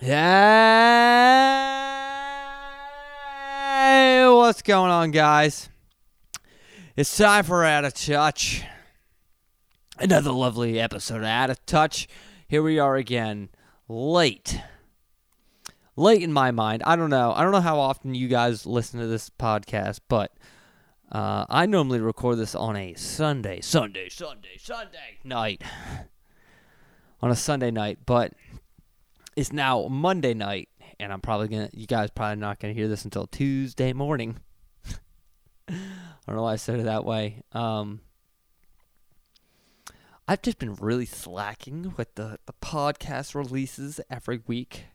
Hey, what's going on, guys? It's time for Out of Touch. Another lovely episode of Out of Touch. Here we are again, late. Late in my mind. I don't know. I don't know how often you guys listen to this podcast, but uh, I normally record this on a Sunday, Sunday, Sunday, Sunday night. On a Sunday night, but it's now Monday night, and I'm probably gonna. You guys probably not gonna hear this until Tuesday morning. I don't know why I said it that way. Um, I've just been really slacking with the the podcast releases every week.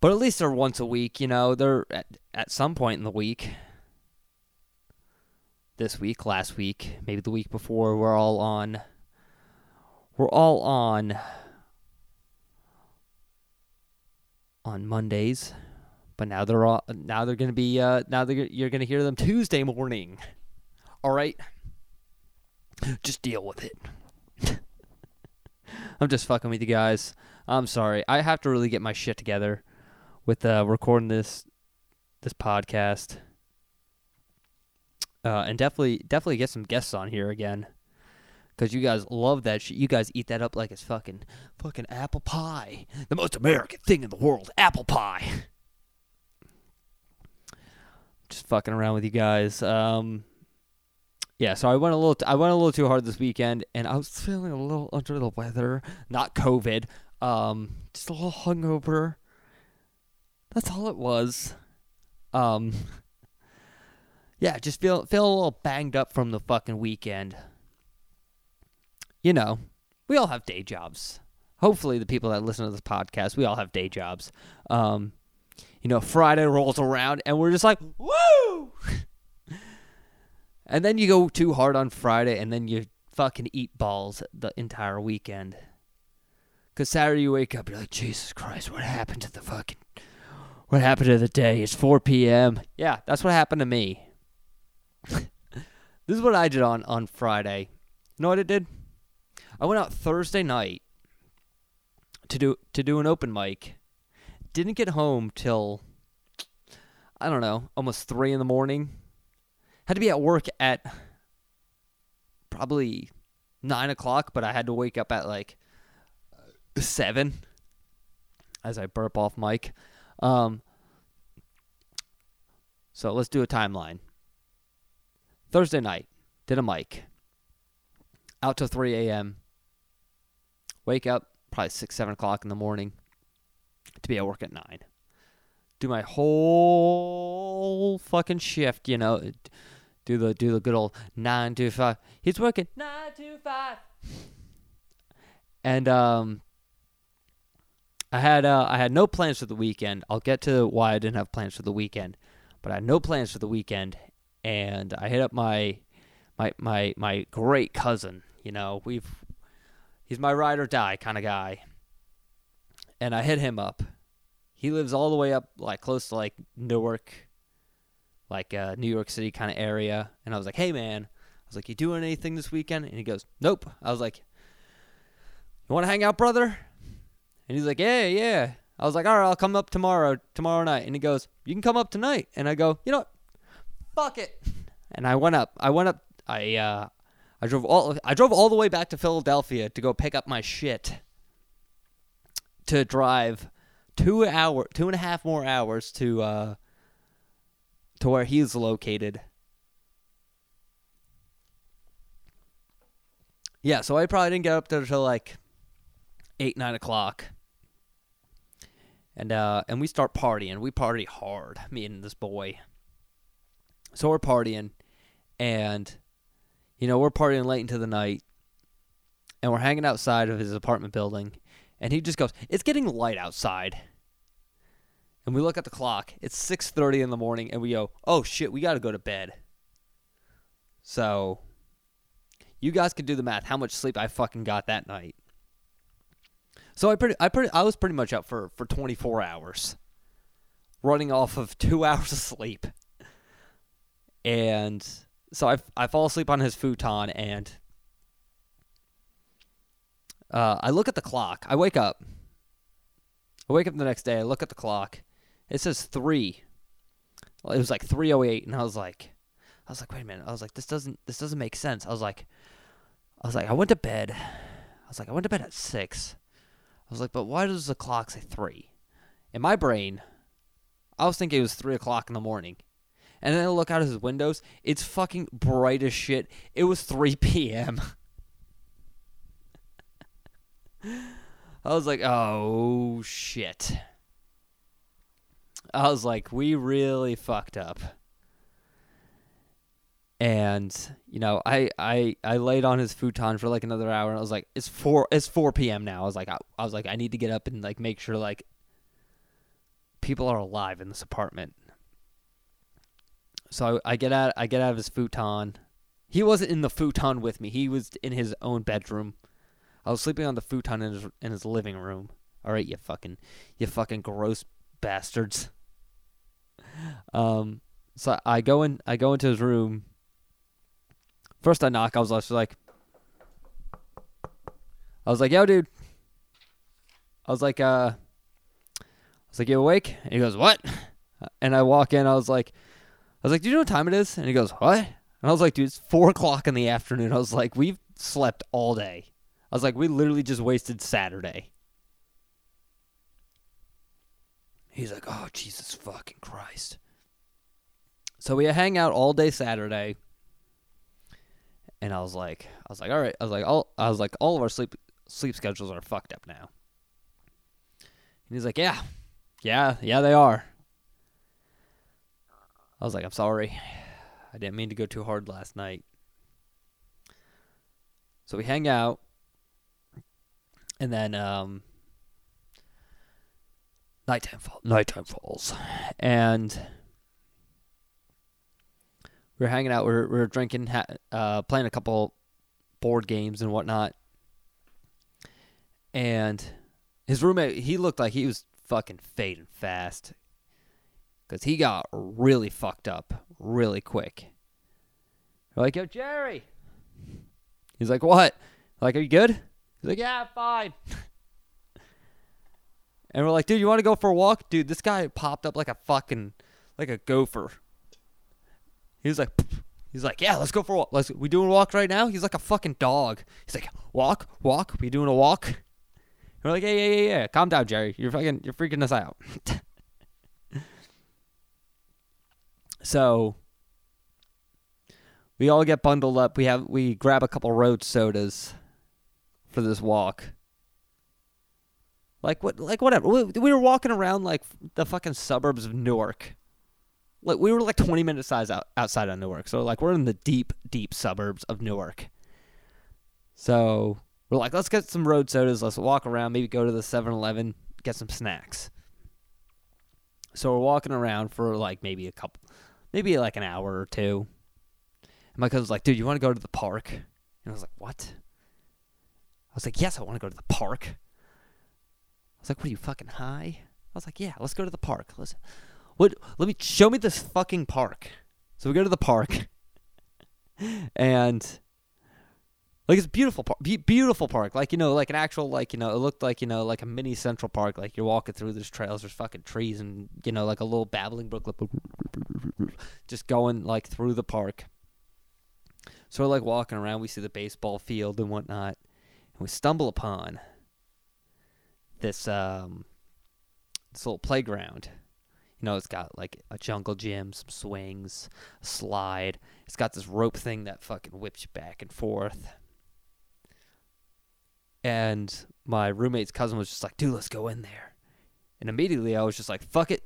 But at least they're once a week, you know. They're at, at some point in the week. This week, last week, maybe the week before, we're all on. We're all on on Mondays, but now they're all now they're gonna be uh, now they're, you're gonna hear them Tuesday morning. All right, just deal with it. I'm just fucking with you guys. I'm sorry. I have to really get my shit together with uh, recording this this podcast, uh, and definitely definitely get some guests on here again. Cause you guys love that shit. You guys eat that up like it's fucking, fucking apple pie. The most American thing in the world, apple pie. Just fucking around with you guys. Um, yeah. So I went a little, t- I went a little too hard this weekend, and I was feeling a little under the weather. Not COVID. Um, just a little hungover. That's all it was. Um, yeah, just feel feel a little banged up from the fucking weekend you know, we all have day jobs. Hopefully, the people that listen to this podcast, we all have day jobs. Um, you know, Friday rolls around and we're just like, woo! and then you go too hard on Friday and then you fucking eat balls the entire weekend. Because Saturday you wake up, you're like, Jesus Christ, what happened to the fucking. What happened to the day? It's 4 p.m. Yeah, that's what happened to me. this is what I did on, on Friday. You know what I did? I went out Thursday night to do to do an open mic. Didn't get home till I don't know, almost three in the morning. Had to be at work at probably nine o'clock, but I had to wake up at like seven as I burp off mic. Um, so let's do a timeline. Thursday night, did a mic. Out till 3 a.m. Wake up probably six, seven o'clock in the morning to be at work at nine. Do my whole fucking shift, you know. Do the do the good old nine to five. He's working nine to five. And um, I had uh, I had no plans for the weekend. I'll get to why I didn't have plans for the weekend, but I had no plans for the weekend, and I hit up my my my my great cousin. You know, we've He's my ride or die kind of guy. And I hit him up. He lives all the way up, like close to like Newark, like uh, New York City kind of area. And I was like, hey man, I was like, you doing anything this weekend? And he goes, nope. I was like, you want to hang out, brother? And he's like, yeah, yeah. I was like, all right, I'll come up tomorrow, tomorrow night. And he goes, you can come up tonight. And I go, you know what? Fuck it. And I went up. I went up. I uh, I drove all I drove all the way back to Philadelphia to go pick up my shit. To drive two hour two and a half more hours to uh to where he's located. Yeah, so I probably didn't get up there until like eight, nine o'clock. And uh and we start partying. We party hard, me and this boy. So we're partying and you know, we're partying late into the night and we're hanging outside of his apartment building and he just goes, "It's getting light outside." And we look at the clock. It's 6:30 in the morning and we go, "Oh shit, we got to go to bed." So, you guys can do the math how much sleep I fucking got that night. So I pretty I pretty I was pretty much up for for 24 hours. Running off of 2 hours of sleep. And so I I fall asleep on his futon and uh, I look at the clock. I wake up. I wake up the next day. I look at the clock. It says three. Well, it was like three oh eight, and I was like, I was like, wait a minute. I was like, this doesn't this doesn't make sense. I was like, I was like, I went to bed. I was like, I went to bed at six. I was like, but why does the clock say three? In my brain, I was thinking it was three o'clock in the morning. And then I look out of his windows. It's fucking bright as shit. It was 3 p.m. I was like, oh shit. I was like, we really fucked up. And you know, I, I I laid on his futon for like another hour, and I was like, it's four it's four p.m. now. I was like, I, I was like, I need to get up and like make sure like people are alive in this apartment. So I, get out I get out of his futon. He wasn't in the futon with me. He was in his own bedroom. I was sleeping on the futon in his in his living room. All right, you fucking you fucking gross bastards. Um, so I go in I go into his room. First I knock. I was like, I was like, yo, dude. I was like, uh, I was like, you awake? And he goes, what? And I walk in. I was like, was like, do you know what time it is? And he goes, what? And I was like, dude, it's four o'clock in the afternoon. I was like, we've slept all day. I was like, we literally just wasted Saturday. He's like, oh, Jesus fucking Christ. So we hang out all day Saturday. And I was like, I was like, all right. I was like, all, I was like, all of our sleep sleep schedules are fucked up now. And he's like, yeah, yeah, yeah, they are. I was like, I'm sorry. I didn't mean to go too hard last night. So we hang out. And then um nighttime fall nighttime falls. And we are hanging out, we are we are drinking, ha- uh, playing a couple board games and whatnot. And his roommate, he looked like he was fucking fading fast because he got really fucked up really quick. We're like, yo, Jerry. He's like, what? Like, are you good? He's like, yeah, fine. and we're like, dude, you want to go for a walk? Dude, this guy popped up like a fucking, like a gopher. He was like, he's like, yeah, let's go for a walk. Let's, we doing a walk right now? He's like a fucking dog. He's like, walk, walk. We doing a walk? we're like, yeah, yeah, yeah, yeah. Calm down, Jerry. You're fucking, you're freaking us out. so we all get bundled up. We have we grab a couple road sodas for this walk. Like what? Like whatever. We, we were walking around like the fucking suburbs of Newark. Like we were like 20 minutes size out, outside of Newark. So like we're in the deep, deep suburbs of Newark. So we're like, let's get some road sodas. Let's walk around. Maybe go to the 7-Eleven, get some snacks. So we're walking around for like maybe a couple, maybe like an hour or two. And my cousin's like, dude, you want to go to the park? And I was like, what? I was like, yes, I want to go to the park. I was like, what are you fucking high? I was like, yeah, let's go to the park. Let's, what? Let me show me this fucking park. So we go to the park, and like it's beautiful park, Be- beautiful park. Like you know, like an actual like you know, it looked like you know, like a mini Central Park. Like you're walking through, there's trails, there's fucking trees, and you know, like a little babbling brook, just going like through the park. So we're like walking around, we see the baseball field and whatnot, and we stumble upon this um this little playground you know, it's got like a jungle gym, some swings, a slide. It's got this rope thing that fucking whips you back and forth. And my roommate's cousin was just like, dude, let's go in there. And immediately I was just like, fuck it,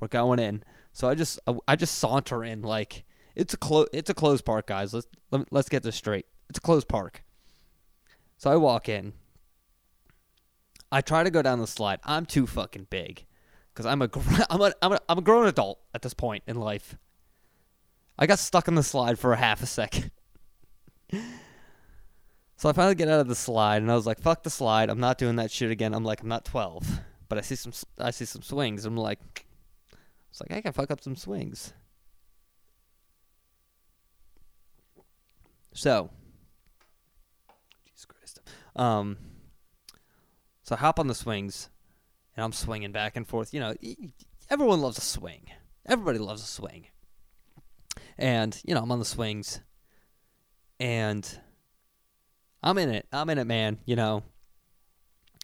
we're going in. So I just uh, I just saunter in like it's a close it's a closed park, guys. Let's let, let's get this straight. It's a closed park. So I walk in. I try to go down the slide. I'm too fucking big because I'm a, I'm, a, I'm, a, I'm a grown adult at this point in life. I got stuck on the slide for a half a second. so I finally get out of the slide, and I was like, "Fuck the slide! I'm not doing that shit again." I'm like, "I'm not 12, but I see some I see some swings." I'm like, "It's like I can fuck up some swings." So, Jesus Christ, um, so I hop on the swings and I'm swinging back and forth. You know, everyone loves a swing. Everybody loves a swing. And you know, I'm on the swings, and I'm in it. I'm in it, man. You know.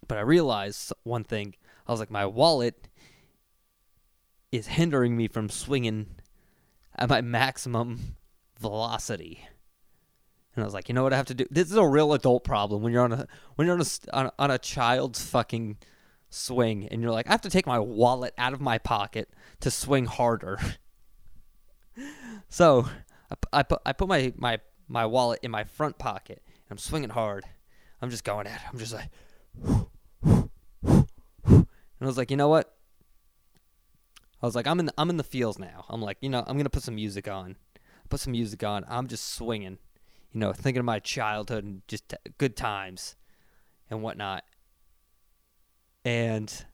But I realized one thing. I was like, my wallet is hindering me from swinging at my maximum velocity. And I was like, you know what I have to do? This is a real adult problem when you're on a when you're on a on a, on a child's fucking swing and you're like, I have to take my wallet out of my pocket to swing harder. so I, I put I put my my my wallet in my front pocket I'm swinging hard. I'm just going at it. I'm just like, and I was like, you know what? I was like, I'm in the, I'm in the fields now. I'm like, you know, I'm gonna put some music on. Put some music on. I'm just swinging, you know, thinking of my childhood and just good times and whatnot. And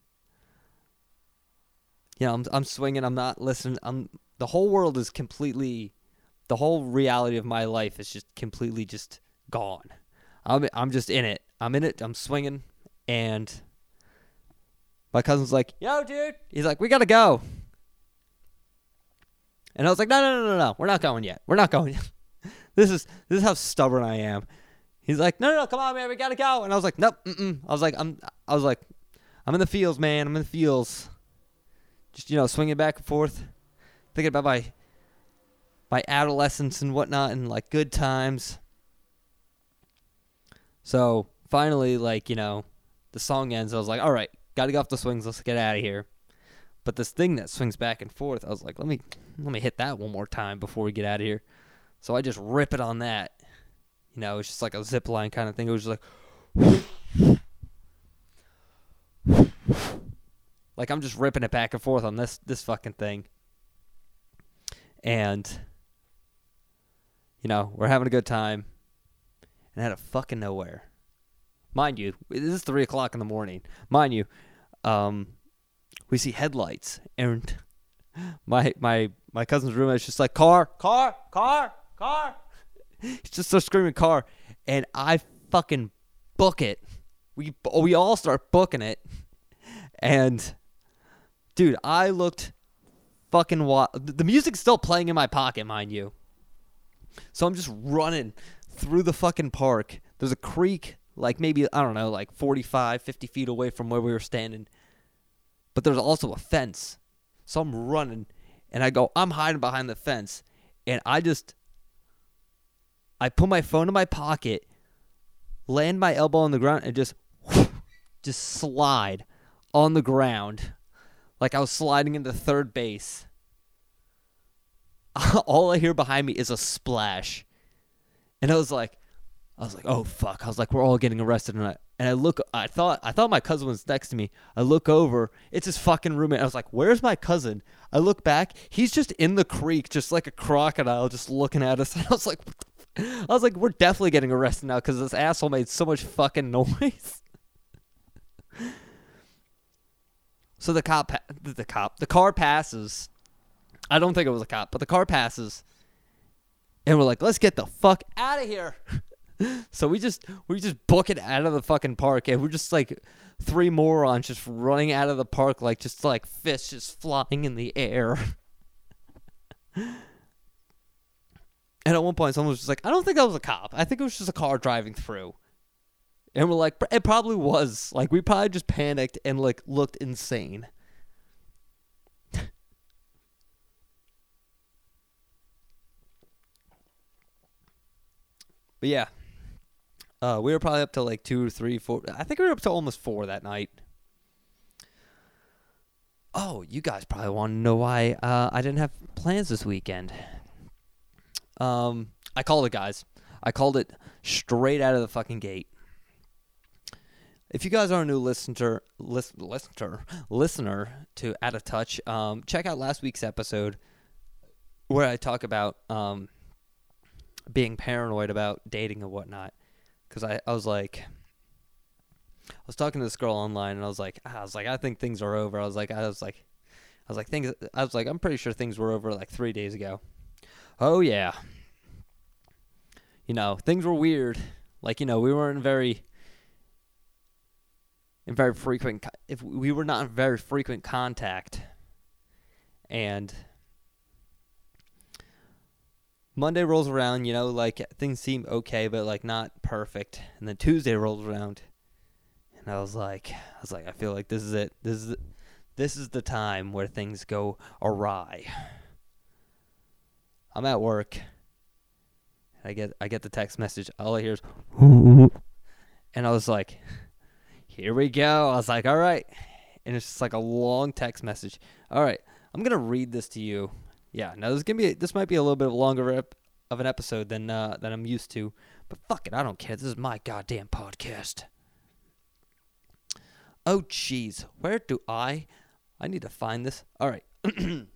you know, I'm I'm swinging. I'm not listening. I'm the whole world is completely, the whole reality of my life is just completely just gone. I'm I'm just in it. I'm in it. I'm swinging, and my cousin's like, "Yo, dude," he's like, "We gotta go." And I was like, "No, no, no, no, no. We're not going yet. We're not going yet. this is this is how stubborn I am." He's like, "No, no, no, come on, man. We gotta go." And I was like, "Nope." Mm-mm. I was like, "I'm." I was like, "I'm in the fields, man. I'm in the fields." Just you know, swinging back and forth, thinking about my my adolescence and whatnot, and like good times. So finally, like you know, the song ends. I was like, "All right, Got to get off the swings. Let's get out of here. But this thing that swings back and forth, I was like, let me let me hit that one more time before we get out of here. So I just rip it on that. You know, it's just like a zip line kind of thing. It was just like like I'm just ripping it back and forth on this this fucking thing. And you know, we're having a good time. And out of fucking nowhere, Mind you, this is three o'clock in the morning. Mind you, um, we see headlights, and my my my cousin's roommate is just like car, car, car, car. He's just so screaming car, and I fucking book it. We we all start booking it, and dude, I looked fucking wild. The music's still playing in my pocket, mind you. So I'm just running through the fucking park. There's a creek like maybe I don't know, like 45, 50 feet away from where we were standing. But there's also a fence. So I'm running and I go, I'm hiding behind the fence. And I just I put my phone in my pocket, land my elbow on the ground and just just slide on the ground like I was sliding into third base. All I hear behind me is a splash. And I was like, I was like, oh fuck! I was like, we're all getting arrested, and I and I look, I thought I thought my cousin was next to me. I look over, it's his fucking roommate. I was like, where's my cousin? I look back, he's just in the creek, just like a crocodile, just looking at us. And I was like, I was like, we're definitely getting arrested now because this asshole made so much fucking noise. so the cop, the cop, the car passes. I don't think it was a cop, but the car passes, and we're like, let's get the fuck out of here. so we just we just book it out of the fucking park, and we're just like three morons just running out of the park like just like fish just flying in the air. and at one point, someone was just like, "I don't think that was a cop. I think it was just a car driving through." And we're like, "It probably was. Like, we probably just panicked and like looked insane." But yeah, uh, we were probably up to like two, three, four. I think we were up to almost four that night. Oh, you guys probably want to know why uh, I didn't have plans this weekend. Um, I called it, guys. I called it straight out of the fucking gate. If you guys are a new listener, list, listener, listener to Out of Touch, um, check out last week's episode where I talk about um, being paranoid about dating and whatnot because I, I was like, I was talking to this girl online, and I was like, I was like, I think things are over. I was like, I was like, I was like, things. I was like, I'm pretty sure things were over like three days ago. Oh yeah. You know, things were weird. Like you know, we weren't very. in very frequent if we were not in very frequent contact and Monday rolls around, you know, like things seem okay, but like not perfect. And then Tuesday rolls around, and I was like, I was like, I feel like this is it. This is this is the time where things go awry. I'm at work. I get I get the text message. All I hear is, and I was like, here we go. I was like, all right, and it's just like a long text message. All right, I'm gonna read this to you yeah, now this is gonna be this might be a little bit of longer of an episode than uh, than I'm used to, but fuck it, I don't care. This is my goddamn podcast. Oh jeez, where do I? I need to find this. All right.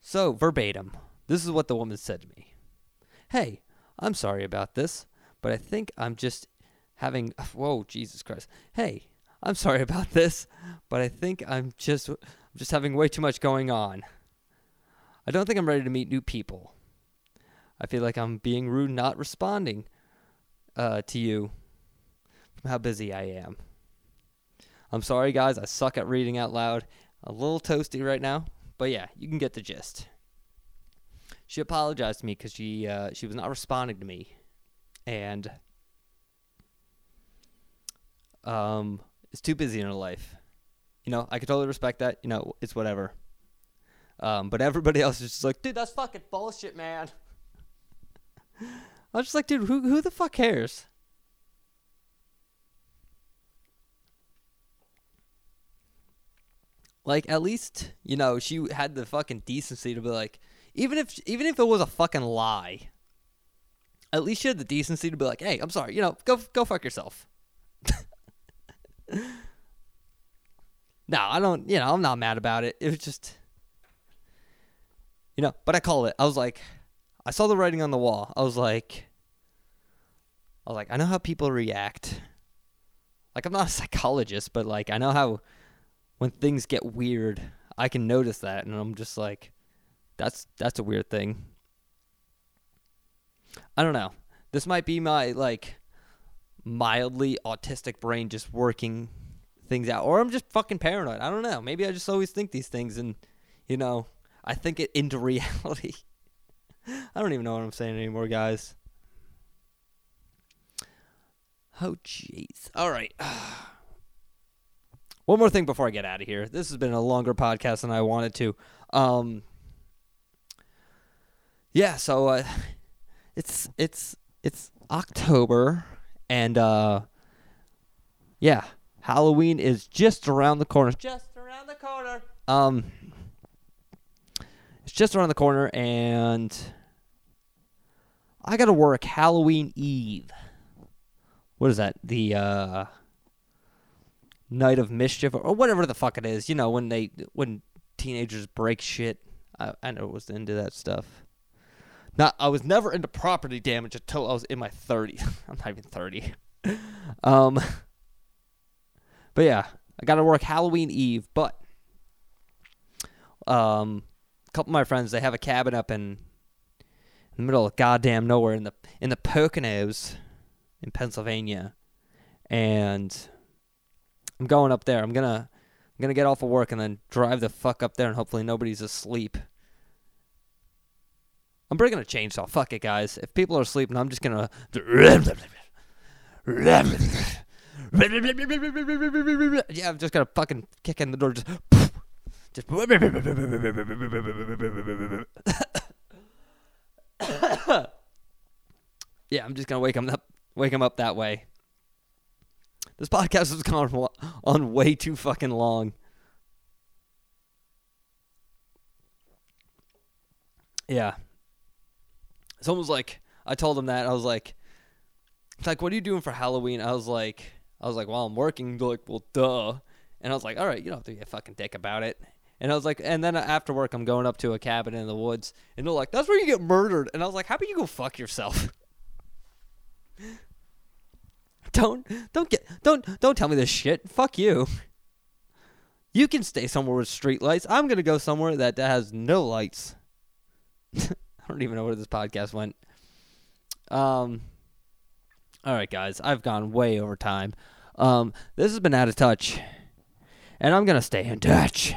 so verbatim, this is what the woman said to me. Hey, I'm sorry about this, but I think I'm just having. Whoa, Jesus Christ. Hey, I'm sorry about this, but I think I'm just I'm just having way too much going on. I don't think I'm ready to meet new people. I feel like I'm being rude, not responding uh, to you from how busy I am. I'm sorry, guys. I suck at reading out loud. A little toasty right now, but yeah, you can get the gist. She apologized to me because she uh, she was not responding to me, and um, is too busy in her life you know, I could totally respect that. You know, it's whatever. Um, but everybody else is just like, dude, that's fucking bullshit, man. I was just like, dude, who who the fuck cares? Like, at least you know she had the fucking decency to be like, even if even if it was a fucking lie, at least she had the decency to be like, hey, I'm sorry, you know, go go fuck yourself. No, I don't. You know, I'm not mad about it. It was just, you know. But I called it. I was like, I saw the writing on the wall. I was like, I was like, I know how people react. Like I'm not a psychologist, but like I know how when things get weird, I can notice that, and I'm just like, that's that's a weird thing. I don't know. This might be my like mildly autistic brain just working things out, or I'm just fucking paranoid. I don't know. Maybe I just always think these things, and you know, I think it into reality. I don't even know what I'm saying anymore, guys. Oh, jeez. All right. One more thing before I get out of here. This has been a longer podcast than I wanted to. Um, yeah, so uh, it's it's it's October, and uh, yeah, Halloween is just around the corner. Just around the corner. Um, it's just around the corner, and I got to work Halloween Eve. What is that? The uh, night of mischief, or whatever the fuck it is. You know, when they when teenagers break shit. I, I know it was into that stuff. Not, I was never into property damage until I was in my 30s. I'm not even 30. um, but yeah, I got to work Halloween Eve, but um, a couple of my friends they have a cabin up in, in the middle of goddamn nowhere in the in the Poconos in Pennsylvania, and I'm going up there. I'm gonna I'm gonna get off of work and then drive the fuck up there, and hopefully nobody's asleep. I'm bringing a chainsaw. Fuck it, guys. If people are sleeping, I'm just gonna. yeah, I'm just gonna fucking kick in the door. Just, just. yeah, I'm just gonna wake him up, wake him up that way. This podcast has gone on way too fucking long. Yeah. It's almost like I told him that I was like, it's like, what are you doing for Halloween? I was like, I was like, well, I'm working. They're like, well, duh. And I was like, all right, you don't have to be a fucking dick about it. And I was like, and then after work, I'm going up to a cabin in the woods, and they're like, that's where you get murdered. And I was like, how about you go fuck yourself? don't don't get don't don't tell me this shit. Fuck you. You can stay somewhere with street lights. I'm gonna go somewhere that has no lights. I don't even know where this podcast went. Um, All right, guys, I've gone way over time. Um, this has been out of touch, and I'm gonna stay in touch.